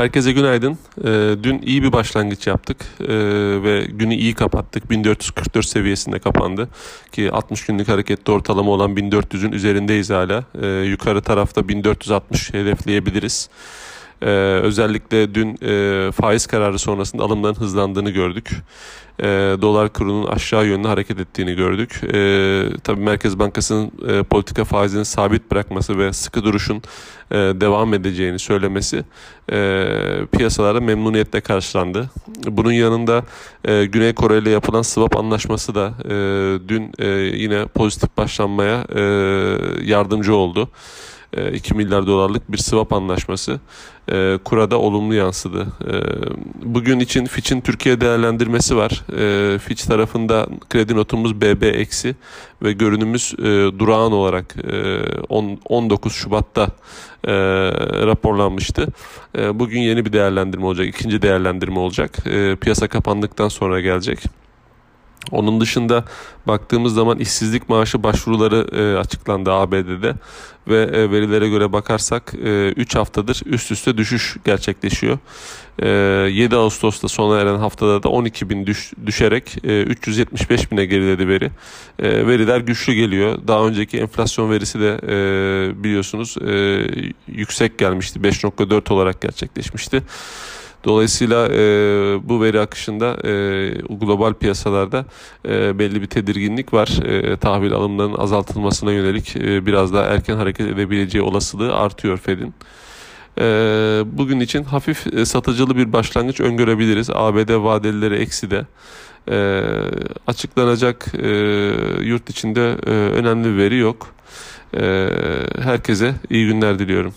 Herkese günaydın. E, dün iyi bir başlangıç yaptık e, ve günü iyi kapattık. 1444 seviyesinde kapandı ki 60 günlük hareketli ortalama olan 1400'ün üzerindeyiz hala. E, yukarı tarafta 1460 hedefleyebiliriz. Ee, özellikle dün e, faiz kararı sonrasında alımların hızlandığını gördük. E, dolar kurunun aşağı yönlü hareket ettiğini gördük. E, tabii Merkez Bankası'nın e, politika faizini sabit bırakması ve sıkı duruşun e, devam edeceğini söylemesi e, piyasalarda memnuniyetle karşılandı. Bunun yanında e, Güney Kore ile yapılan swap anlaşması da e, dün e, yine pozitif başlanmaya e, yardımcı oldu. 2 e, milyar dolarlık bir swap anlaşması e, kurada olumlu yansıdı. E, bugün için Fitch'in Türkiye değerlendirmesi var. E, Fitch tarafında kredi notumuz BB eksi ve görünümüz e, durağan olarak e, 10, 19 Şubat'ta e, raporlanmıştı. E, bugün yeni bir değerlendirme olacak, ikinci değerlendirme olacak. E, piyasa kapandıktan sonra gelecek. Onun dışında baktığımız zaman işsizlik maaşı başvuruları e, açıklandı ABD'de ve e, verilere göre bakarsak e, 3 haftadır üst üste düşüş gerçekleşiyor. E, 7 Ağustos'ta sona eren haftada da 12 bin düş, düşerek e, 375 bine geriledi veri. E, veriler güçlü geliyor. Daha önceki enflasyon verisi de e, biliyorsunuz e, yüksek gelmişti. 5.4 olarak gerçekleşmişti. Dolayısıyla e, bu veri akışında e, global piyasalarda e, belli bir tedirginlik var. E, tahvil alımlarının azaltılmasına yönelik e, biraz daha erken hareket edebileceği olasılığı artıyor Fed'in. E, bugün için hafif e, satıcılı bir başlangıç öngörebiliriz. ABD vadelileri eksi de. E, açıklanacak yurt içinde önemli veri yok. Herkese iyi günler diliyorum.